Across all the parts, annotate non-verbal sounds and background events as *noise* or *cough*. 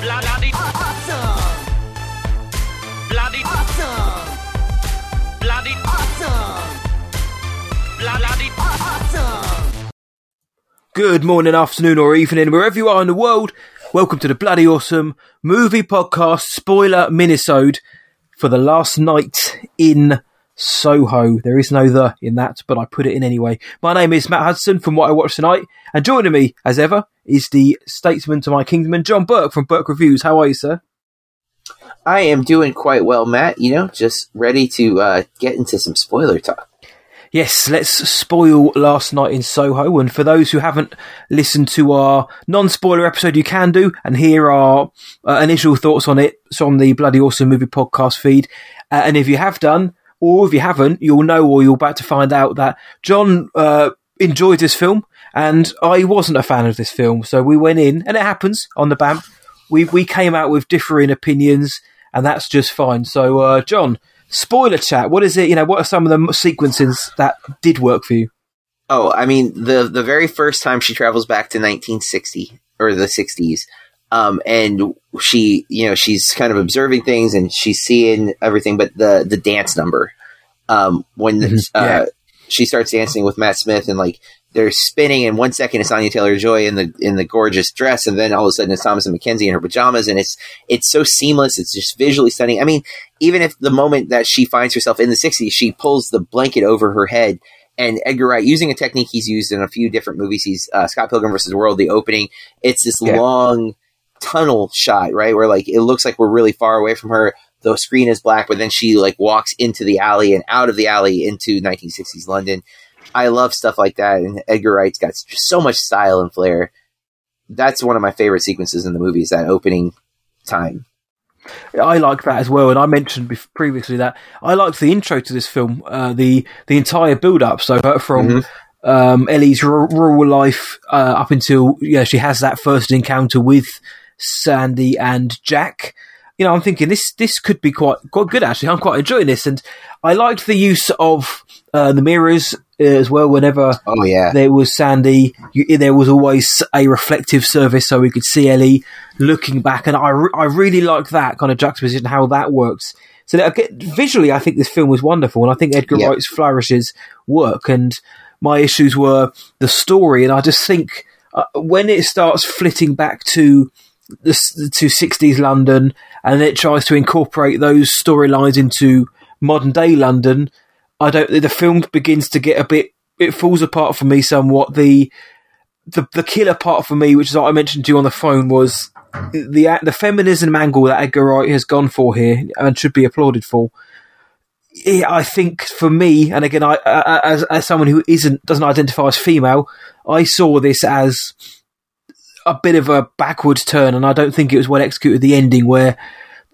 Bloody Awesome! bloody Awesome! bloody Awesome! bloody Awesome! Good morning, afternoon, or evening, wherever you are in the world. Welcome to the bloody awesome movie podcast spoiler minisode for the last night in Soho. There is no the in that, but I put it in anyway. My name is Matt Hudson from What I Watched Tonight, and joining me, as ever, is the statesman to my kingdom, and John Burke from Burke Reviews. How are you, sir? I am doing quite well, Matt. You know, just ready to uh, get into some spoiler talk. Yes, let's spoil last night in Soho. And for those who haven't listened to our non-spoiler episode, you can do. And here are uh, initial thoughts on it. It's on the Bloody Awesome Movie podcast feed. Uh, and if you have done, or if you haven't, you'll know or you're about to find out that John uh, enjoyed this film, and I wasn't a fan of this film. So we went in, and it happens on the BAM. We we came out with differing opinions, and that's just fine. So, uh, John, spoiler chat. What is it? You know, what are some of the sequences that did work for you? Oh, I mean, the the very first time she travels back to 1960 or the 60s, um, and she, you know, she's kind of observing things and she's seeing everything, but the the dance number, um, when Mhm, uh, yeah. she starts dancing with Matt Smith and like they're spinning, and one second it's Anya Taylor Joy in the in the gorgeous dress, and then all of a sudden it's Thomasin McKenzie in her pajamas, and it's it's so seamless. It's just visually stunning. I mean, even if the moment that she finds herself in the 60s, she pulls the blanket over her head and Edgar Wright using a technique he's used in a few different movies. He's uh, Scott Pilgrim versus the World, the opening. It's this Yeah. long tunnel shot, right, where like it looks like we're really far away from her. The screen is black, but then she like walks into the alley and out of the alley into 1960s London. I love stuff like that, and Edgar Wright's got so much style and flair. That's one of my favorite sequences in the movie. Is that opening time? I like that as well, and I mentioned previously that I liked the intro to this film, uh, the the entire build up. So uh, from Mhm. um, Ellie's r- rural life uh, up until yeah, she has that first encounter with Sandy and Jack. You know, I'm thinking this this could be quite quite good actually. I'm quite enjoying this, and I liked the use of uh, the mirrors uh, as well. Whenever Oh yeah, there was Sandy. You, there was always a reflective surface, so we could see Ellie looking back, and I, re- I really like that kind of juxtaposition, how that works. So that, visually, I think this film was wonderful, and I think Edgar Yeah. Wright's flourishes work. And my issues were the story, and I just think uh, when it starts flitting back to the to sixties London, and it tries to incorporate those storylines into modern day London, I don't. The film begins to get a bit. It falls apart for me somewhat. The the the killer part for me, which is what I mentioned to you on the phone, was the the feminism angle that Edgar Wright has gone for here and should be applauded for. I think for me, and again, I as as someone who isn't doesn't identify as female, I saw this as a bit of a backwards turn, and I don't think it was well executed. The ending where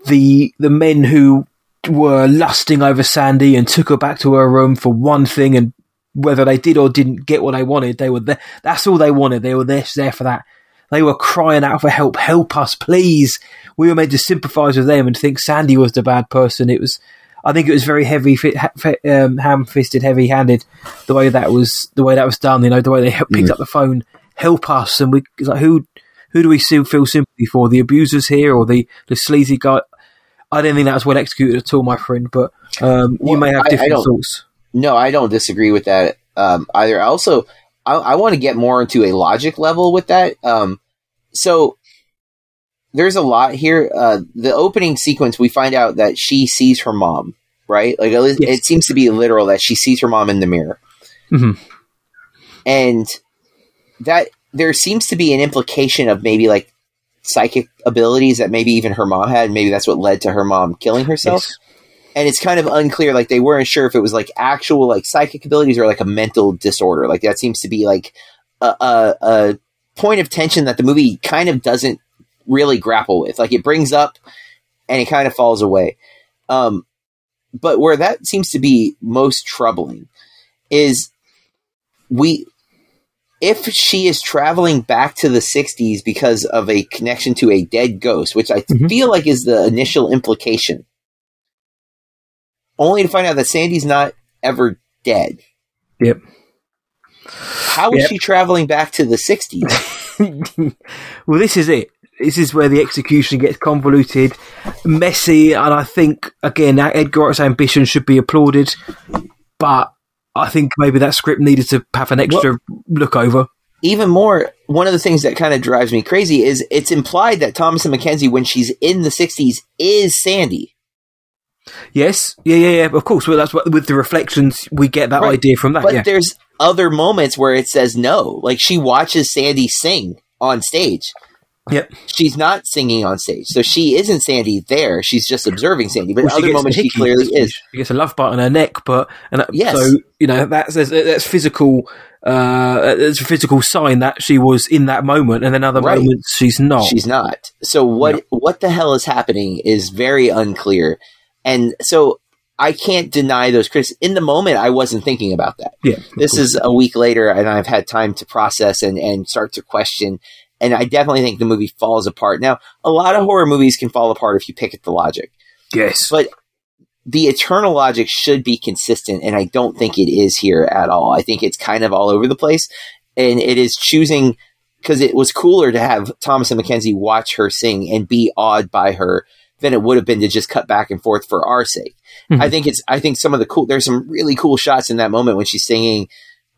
the the men who were lusting over Sandy and took her back to her room for one thing, and whether they did or didn't get what they wanted, they were there. That's all they wanted. They were there, there for that. They were crying out for help. Help us, please. We were meant to sympathise with them and think Sandy was the bad person. It was, I think, it was very heavy, fi- ha- fi- um, ham-fisted, heavy-handed. The way that was, the way that was done. You know, the way they he- picked up the phone, help us, and we like who, who do we feel sympathy for? The abusers here or the the sleazy guy? I don't think that was well executed at all, my friend. But um, you Well, may have I- I different thoughts. No, I don't disagree with that um, either. I also, I, I want to get more into a logic level with that. Um, so there's a lot here. Uh, the opening sequence, we find out that she sees her mom, right? Like it, Yes. it seems to be literal that she sees her mom in the mirror, Mhm. and that there seems to be an implication of maybe like psychic abilities that maybe even her mom had. Maybe that's what led to her mom killing herself Yes. and it's kind of unclear like they weren't sure if it was like actual like psychic abilities or like a mental disorder like that seems to be like a, a, a point of tension that the movie kind of doesn't really grapple with like it brings up and it kind of falls away um, but where that seems to be most troubling is we if she is traveling back to the 60s because of a connection to a dead ghost which i Mhm. feel like is the initial implication only to find out that Sandy's not ever dead. Yep. How is Yep. she traveling back to the 60s? *laughs* well, this is it. this is where the execution gets convoluted, messy, and I think again Edgar Wright's ambition should be applauded, but I think maybe that script needed to have an extra look over. even more, one of the things that kind of drives me crazy is it's implied that Thomasin McKenzie, when she's in the 60s, is Sandy. Yes, yeah, yeah, yeah. Of course, well, that's what with the reflections we get that Right. idea from that. But yeah, there's other moments where it says no. Like she watches Sandy sing on stage. Yep. She's not singing on stage. So she isn't Sandy there. She's just observing Sandy. But in Well, other moments, she clearly is. She gets a love bite on her neck, but and that- Yes. so you know that's that's, physical. Uh, it's a physical sign that she was in that moment, and then other Right. moments she's not. She's not. So what what the hell is happening is very unclear. And so I can't deny those critics. In the moment, I wasn't thinking about that. yeah, this course. is a week later and I've had time to process and, and start to question. And I definitely think the movie falls apart. Now, a lot of horror movies can fall apart if you pick at the logic, yes. but the eternal logic should be consistent. And I don't think it is here at all. I think it's kind of all over the place. And it is choosing because it was cooler to have Thomasin McKenzie watch her sing and be awed by her than it would have been to just cut back and forth for our sake. Mhm. I think it's, I think some of the cool, there's some really cool shots in that moment when she's singing,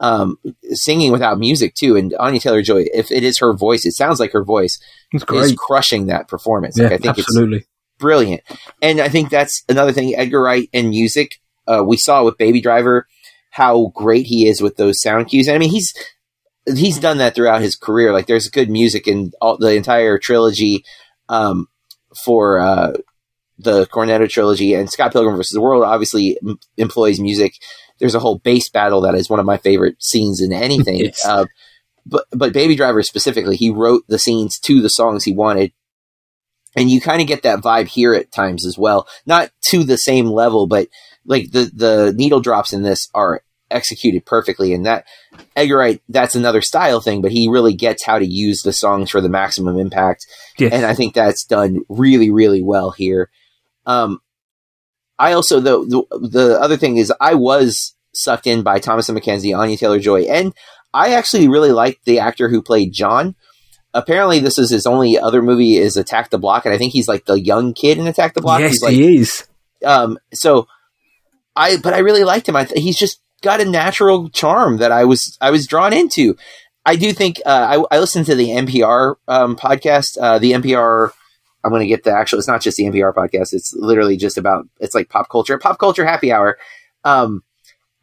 um, singing without music too. And Anya Taylor Joy, if it is her voice, it sounds like her voice is crushing that performance. Yeah, Like, I think it's absolutely. brilliant. And I think that's another thing. Edgar Wright and music, uh, we saw with Baby Driver how great he is with those sound cues. And I mean, he's he's done that throughout his career. Like, there's good music in all, the entire trilogy um, for uh, the Cornetto trilogy, and Scott Pilgrim versus the World obviously m- employs music. There's a whole bass battle that is one of my favorite scenes in anything. *laughs* Yes. uh, but but Baby Driver specifically, he wrote the scenes to the songs he wanted and you kind of get that vibe here at times as well. Not to the same level, but like the the needle drops in this are executed perfectly, and that Edgar Wright, that's another style thing, but he really gets how to use the songs for the maximum impact, Yes. and I think that's done really really well here. Um, I also the, the the other thing is I was sucked in by Thomasin McKenzie, Anya Taylor Joy, and I actually really liked the actor who played John apparently this is his only other movie is Attack the Block, and I think he's like the young kid in Attack the Block. yes, he's like, he is. um, so I, but I really liked him. I th- he's just got a natural charm that I was I was drawn into. I do think uh, I, I listened to the NPR um, podcast. Uh, the NPR. I'm going to get the actual. It's not just the NPR podcast. It's literally just about. It's like pop culture. Pop culture happy hour. Um,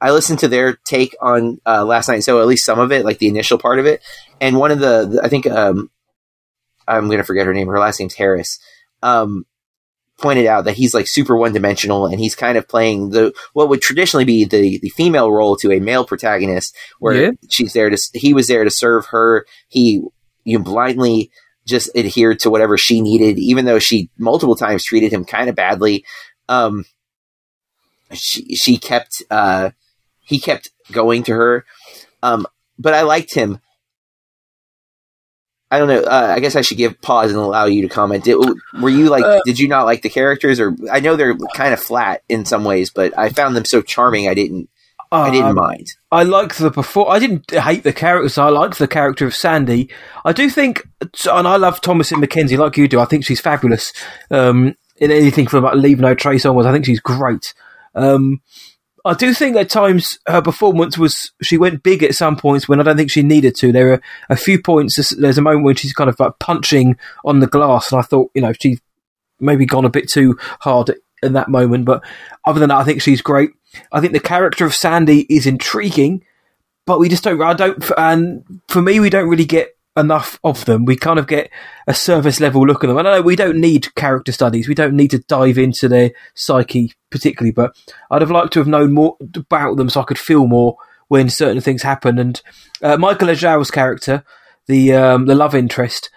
I listened to their take on uh, last night, so at least some of it, like the initial part of it, and one of the, the- I think um, I'm going to forget her name. Her last name's Harris. Um, pointed out that he's like super one dimensional, and he's kind of playing the what would traditionally be the the female role to a male protagonist, where Yeah. she's there to he was there to serve her. He you blindly just adhered to whatever she needed, even though she multiple times treated him kind of badly. Um, she she kept uh, he kept going to her, um, but I liked him. I don't know. Uh, I guess I should give pause and allow you to comment. Did, were you like? Uh, did you not like the characters, or I know they're kind of flat in some ways, but I found them so charming. I didn't. I didn't Um, mind. I like the before. I didn't hate the characters. I like the character of Sandy. I do think, and I love Thomasin McKenzie like you do. I think she's fabulous. Um, in anything from like Leave No Trace onwards, I think she's great. Um, I do think at times her performance was she went big at some points when I don't think she needed to. There are a few points. There's- There's a moment when she's kind of like punching on the glass, and I thought you know she maybe gone a bit too hard in that moment. But other than that, I think she's great. I think the character of Sandy is intriguing, but we just don't. I don't. And for me, we don't really get enough of them. We kind of get a surface level look at them. I know. We don't need character studies. We don't need to dive into their psyche particularly. But I'd have liked to have known more about them so I could feel more when certain things happen. And uh, Michael Ajao's character, the um, the love interest.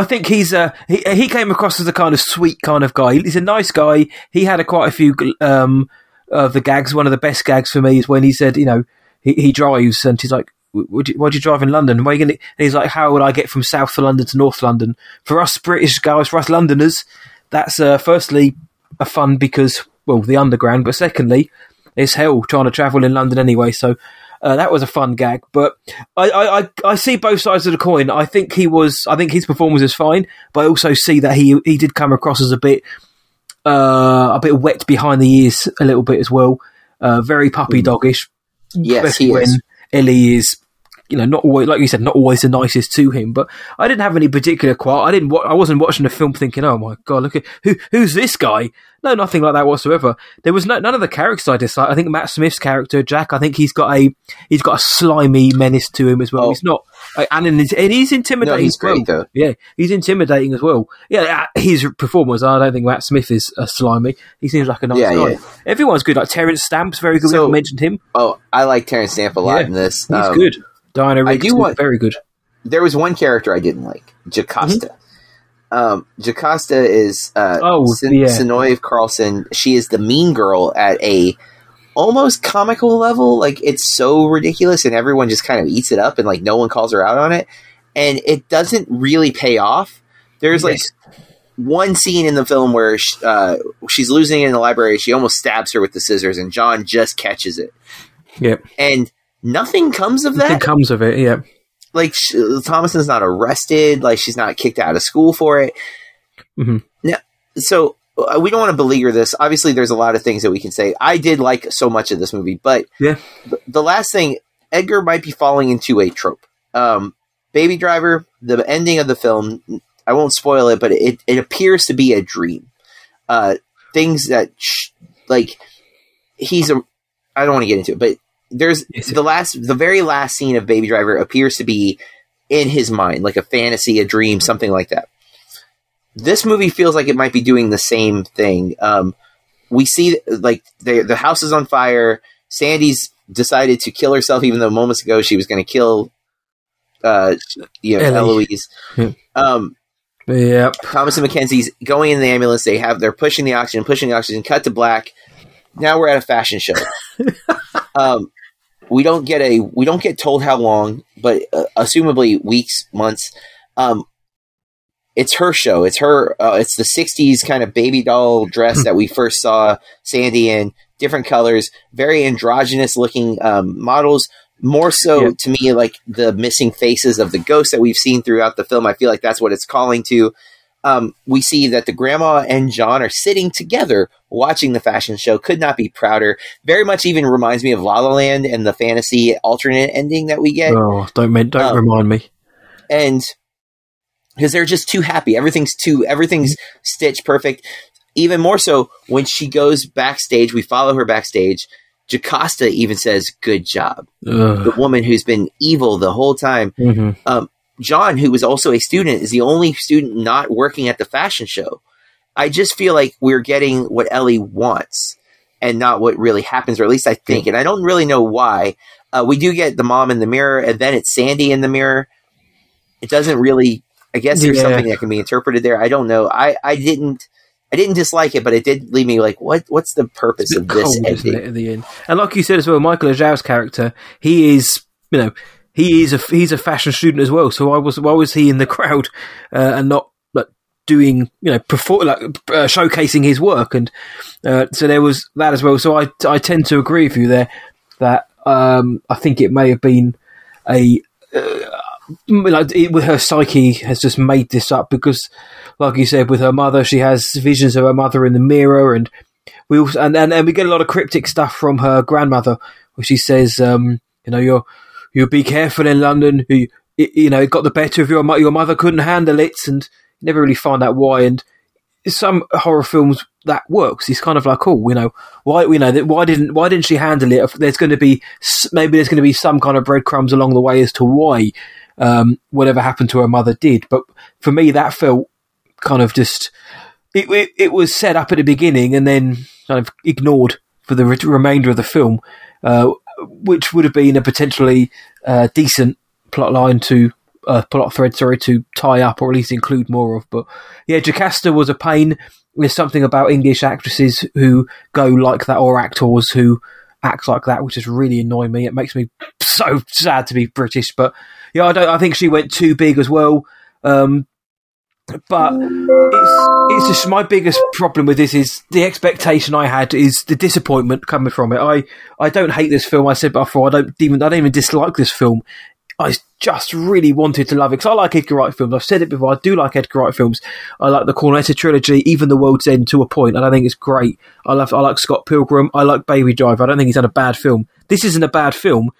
I think he's uh, he he came across as a kind of sweet kind of guy. He's a nice guy. He had a, quite a few um, of the gags. One of the best gags for me is when he said, you know, he, he drives and he's like, would you, why'd you drive in London? Why are you gonna, he's like, how would I get from South London to North London? For us British guys, for us Londoners, that's uh, firstly a fun because well the underground, but secondly it's hell trying to travel in London anyway. So Uh, that was a fun gag, but I, I, I, I see both sides of the coin. I think he was, I think his performance is fine, but I also see that he he did come across as a bit, uh, a bit wet behind the ears a little bit as well. Uh, very puppy doggish, Yes, he when is. Ellie is, you know, not always like you said, not always the nicest to him. But I didn't have any particular qual. I didn't. Wa- I wasn't watching the film thinking, "Oh my god, look at who who's this guy." No, nothing like that whatsoever. There was no, none of the characters I dislike. I think Matt Smith's character Jack. I think he's got a he's got a slimy menace to him as well. Oh. He's not, and, and he's, and he's intimidating. No, he's as well. great, though. Yeah, he's intimidating as well. Yeah, uh, his performance. I don't think Matt Smith is uh, slimy. He seems like a nice Yeah, guy. yeah. Everyone's good. Like Terence Stamp's very good. we haven't mentioned him. Oh, I like Terence Stamp a lot Yeah, in this. He's Um, good. Diana I Riggs do want- very good. There was one character I didn't like, Jocasta. Um, Jocasta is uh, Oh, Sin- yeah. Synnøve Karlsen. She is the mean girl at a almost comical level. Like it's so ridiculous, and everyone just kind of eats it up, and like no one calls her out on it, and it doesn't really pay off. There's like one scene in the film where sh uh, she's losing it in the library. She almost stabs her with the scissors, and John just catches it, Yep. and nothing comes of that. Nothing comes of it. Yeah. like sh- Thomasin's not arrested, like she's not kicked out of school for it. Mhm. Now, so uh, we don't want to beleaguer this. Obviously, there's a lot of things that we can say. I did like so much of this movie, but Yeah. th- the last thing, Edgar might be falling into a trope. Um, Baby Driver, the ending of the film, I won't spoil it, but it, it appears to be a dream. Uh, things that, sh- like, he's a, I don't want to get into it, but there's the last, the very last scene of Baby Driver appears to be in his mind, like a fantasy, a dream, something like that. This movie feels like it might be doing the same thing. Um, we see like the the house is on fire. Sandy's decided to kill herself, even though moments ago she was going to kill, uh, you know, Ellie. Eloise. *laughs* Um, Yep. Thomasin McKenzie's going in the ambulance. They have they're pushing the oxygen, pushing the oxygen. Cut to black. Now we're at a fashion show. *laughs* um, we don't get a we don't get told how long, but uh, assumably weeks, months. Um, it's her show. It's her. Uh, it's the '60s kind of baby doll dress that we first saw Sandy in. Different colors, very androgynous looking um, models. More so Yeah. to me, like the missing faces of the ghosts that we've seen throughout the film. I feel like that's what it's calling to. Um, we see that the grandma and John are sitting together watching the fashion show. Could not be prouder. Very much even reminds me of La La Land and the fantasy alternate ending that we get Oh, don't don't Um, remind me. and because they're just too happy everything's too everything's stitch perfect even more so when she goes backstage we follow her backstage jocasta even says good job the woman who's been evil the whole time Mhm. John who was also a student is the only student not working at the fashion show. I just feel like we're getting what ellie wants and not what really happens or at least i think. And i don't really know why. Uh, we do get the mom in the mirror and then it's sandy in the mirror. It doesn't really i guess there's Yeah. something that can be interpreted there. I don't know. I i didn't i didn't dislike it but it did leave me like what what's the purpose of this cold, ending? at the end? And like you said as well, Michael Ajao's character, he is, you know, he is a he's a fashion student as well. So why was why was he in the crowd uh, and not like doing, you know, perform like uh, showcasing his work? And uh, so there was that as well. So I I tend to agree with you there that um, I think it may have been a like it, her psyche has just made this up because, like you said, with her mother, she has visions of her mother in the mirror, and we also and and, and we get a lot of cryptic stuff from her grandmother, where she says, um, you know, you're you be careful in London. You, you know, it got the better of your mo- your mother couldn't handle it, and you never really find out why. And some horror films that works. It's kind of like, oh, you know, why you know why didn't why didn't she handle it? There's going to be maybe there's going to be some kind of breadcrumbs along the way as to why um, whatever happened to her mother did. But for me, that felt kind of just it, it, it was set up at the beginning and then kind of ignored for the re- remainder of the film, uh, which would have been a potentially uh, decent plot line to uh, plot thread, sorry, to tie up or at least include more of. But yeah, Jocasta was a pain. There's something about English actresses who go like that or actors who act like that, which is really annoying me. It makes me so sad to be British, but yeah, I don't. I think she went too big as well. Um, but mm. it's it's just my biggest problem with this is the expectation I had is the disappointment coming from it. I I don't hate this film. I said before I don't even I don't even dislike this film. I just really wanted to love it because I like Edgar Wright films. I've said it before. I do like Edgar Wright films. I like the Cornetto trilogy, even The World's End to a point, and I think it's great. I love. I like Scott Pilgrim. I like Baby Driver. I don't think he's done a bad film. This isn't a bad film,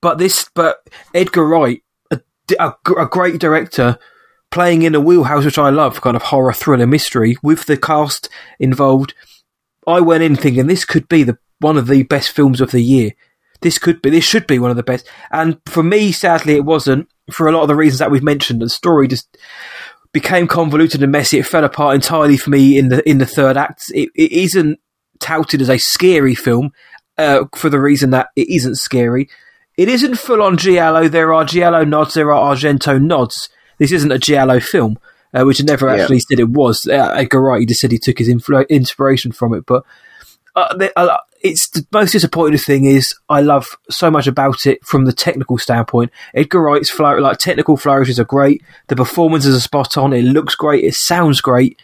but this, but Edgar Wright, a, a, a great director, playing in a wheelhouse which I love, kind of horror thriller mystery with the cast involved. I went in thinking this could be the one of the best films of the year. This could be, this should be one of the best. And for me, sadly, it wasn't. For a lot of the reasons that we've mentioned, the story just became convoluted and messy. It fell apart entirely for me in the in the third act. It, it isn't touted as a scary film uh, for the reason that it isn't scary. It isn't full on giallo. There are giallo nods. There are Argento nods. This isn't a giallo film, uh, which I never Yeah. actually said it was. Uh, Edgar Wright just said he took his influ- inspiration from it, but uh, the, uh, it's the most disappointing thing is I love so much about it from the technical standpoint. Edgar Wright's flour- like technical flourishes are great. The performances are spot on. It looks great. It sounds great.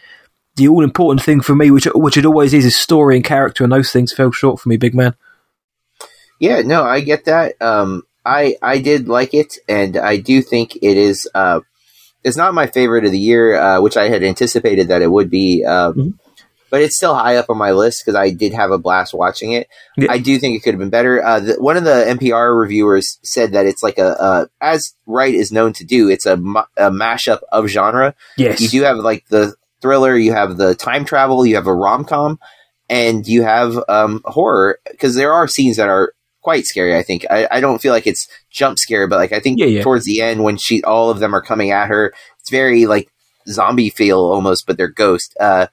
The all important thing for me, which which it always is, is story and character, and those things fell short for me, big man. Yeah, no, I get that. Um, I I did like it, and I do think it is. Uh, it's not my favorite of the year, uh, which I had anticipated that it would be. Um, Mhm. But it's still high up on my list because I did have a blast watching it. Yeah. I do think it could have been better. Uh, the, one of the NPR reviewers said that it's like a, a as Wright is known to do. It's a, a mashup of genre. Yes, You do have like the thriller, you have the time travel, you have a rom com, and you have um, horror because there are scenes that are quite scary. I think I, I don't feel like it's jump scare, but like I think Yeah, yeah. towards the end when she all of them are coming at her, it's very like zombie feel almost, but they're ghost. Uh,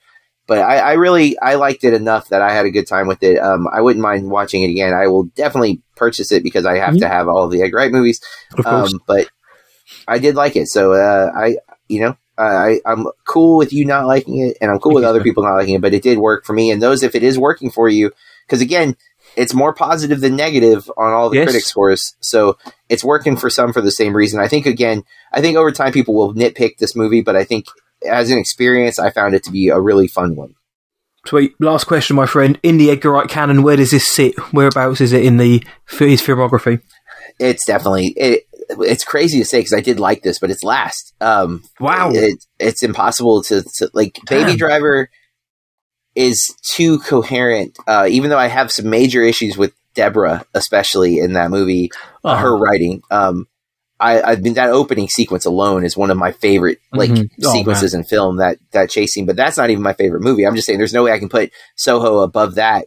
but I, I really I liked it enough that I had a good time with it. Um, I wouldn't mind watching it again. I will definitely purchase it because I have Mhm. to have all the Edgar Wright movies. Um, but I did like it, so uh, I, you know, I, I'm cool with you not liking it, and I'm cool with other people not liking it. But it did work for me, and those, if it is working for you, because again, it's more positive than negative on all the Yes. critic scores, so it's working for some for the same reason. I think again, I think over time people will nitpick this movie, but I think as an experience, I found it to be a really fun one. Sweet. Last question, my friend. In the Edgar Wright canon, where does this sit? Whereabouts is it in the his filmography? It's definitely it. It's crazy to say because I did like this, but it's last. Um, Wow. it, it's impossible to, to like baby driver is too coherent uh, even though i have some major issues with deborah especially in that movie uh, Uh-huh. her writing um, I, I mean that opening sequence alone is one of my favorite like Mhm. Oh, sequences in film that that chase scene but that's not even my favorite movie i'm just saying there's no way i can put soho above that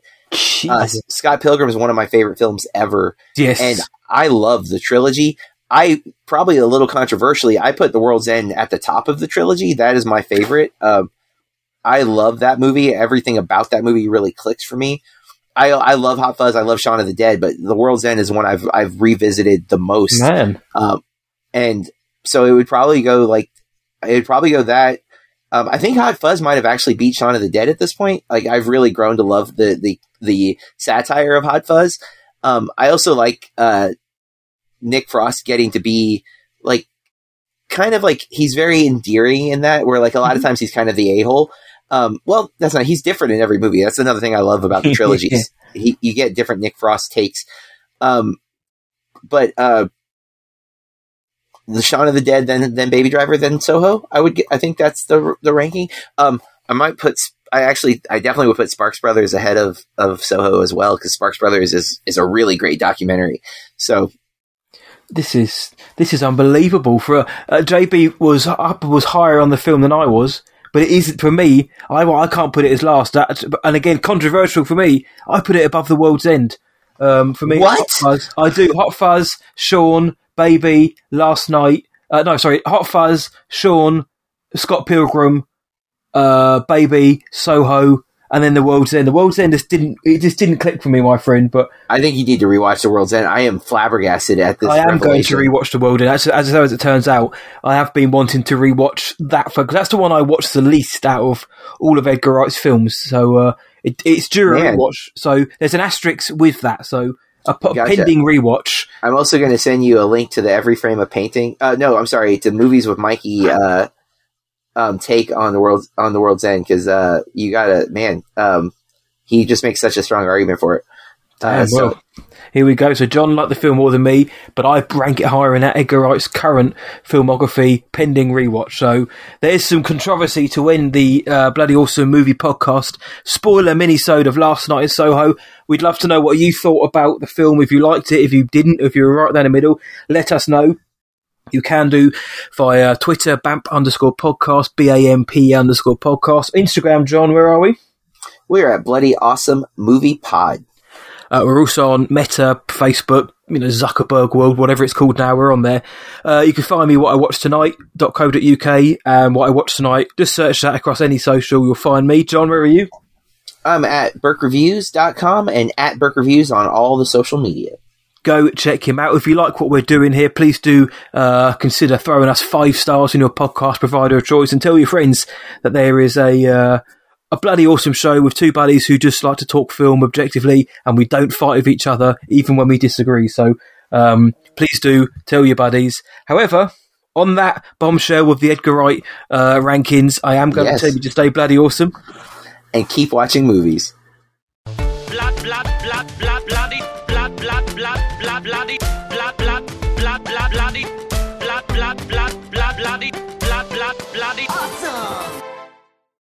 uh, scott pilgrim is one of my favorite films ever yes. and I love the trilogy. I probably a little controversially, I put The World's End at the top of the trilogy. That is my favorite. Um, I love that movie. Everything about that movie really clicks for me. I I love Hot Fuzz. I love Shaun of the Dead, but The World's End is one I've I've revisited the most. man. Um, and so it would probably go like it would probably go that. Um, I think Hot Fuzz might have actually beat Shaun of the Dead at this point. Like I've really grown to love the the the satire of Hot Fuzz. Um, I also like uh, Nick Frost getting to be like kind of like he's very endearing in that. Where like a lot of times he's kind of the a hole. Um, well, that's not. He's different in every movie. That's another thing I love about the *laughs* trilogies. he, you get different Nick Frost takes. Um, but uh, the Shaun of the Dead, then then Baby Driver, then Soho. I would get. I think that's the the ranking. Um, I might put. I actually, I definitely would put Sparks Brothers ahead of of Soho as well because Sparks Brothers is is a really great documentary. So This is this is unbelievable. For uh, JB was up was higher on the film than I was, but it isn't for me. I I can't put it as last. That, and again, controversial for me. I put it above the World's End. Um, for me, What? Fuzz. I do Hot Fuzz, Shaun, Baby, Last Night. Uh, no, sorry, Hot Fuzz, Shaun, Scott Pilgrim, uh, Baby, Soho, and then the World's End. The World's End just didn't it just didn't click for me, my friend. But I think you need to rewatch The World's End. I am flabbergasted at this. I am going to revelation. rewatch The World End. As, as, as it turns out, I have been wanting to rewatch that because that's the one I watched the least out of all of Edgar Wright's films. So uh, it, it's due a rewatch. So there's an asterisk with that. So a, p- Gotcha. pending rewatch. I'm also going to send you a link to the Every Frame a Painting. Uh, no, I'm sorry, to movies with Mikey. Uh, um, take on the world's on the world's end because uh, you gotta man. Um, he just makes such a strong argument for it. Uh, Damn, so- well, here we go. So John liked the film more than me, but I rank it higher in that Edgar Wright's current filmography, pending rewatch. So there's some controversy to end the uh, bloody awesome movie podcast. Spoiler mini-sode of last night in Soho. We'd love to know what you thought about the film. If you liked it, if you didn't, if you were right down the middle, let us know. You can do via Twitter, BAMP underscore podcast, B-A-M-P underscore podcast. Instagram, John, where are we? we're at Bloody Awesome Movie Pod. Uh, we're also on Meta, Facebook, you know, Zuckerberg World, whatever it's called now. We're on there. Uh, you can find me what I watched tonight.co.uk and what I watched tonight. Just search that across any social. You'll find me. John, where are you? I'm at BurkeReviews.com and at Burke Reviews on all the social media. Go check him out. If you like what we're doing here, please do uh, consider throwing us five stars in your podcast provider of choice and tell your friends that there is a uh, a bloody awesome show with two buddies who just like to talk film objectively and we don't fight with each other even when we disagree. So um, please do tell your buddies. However, on that bombshell with the Edgar Wright uh, rankings, I am going Yes. to tell you to stay bloody awesome. And keep watching movies. blood, blood,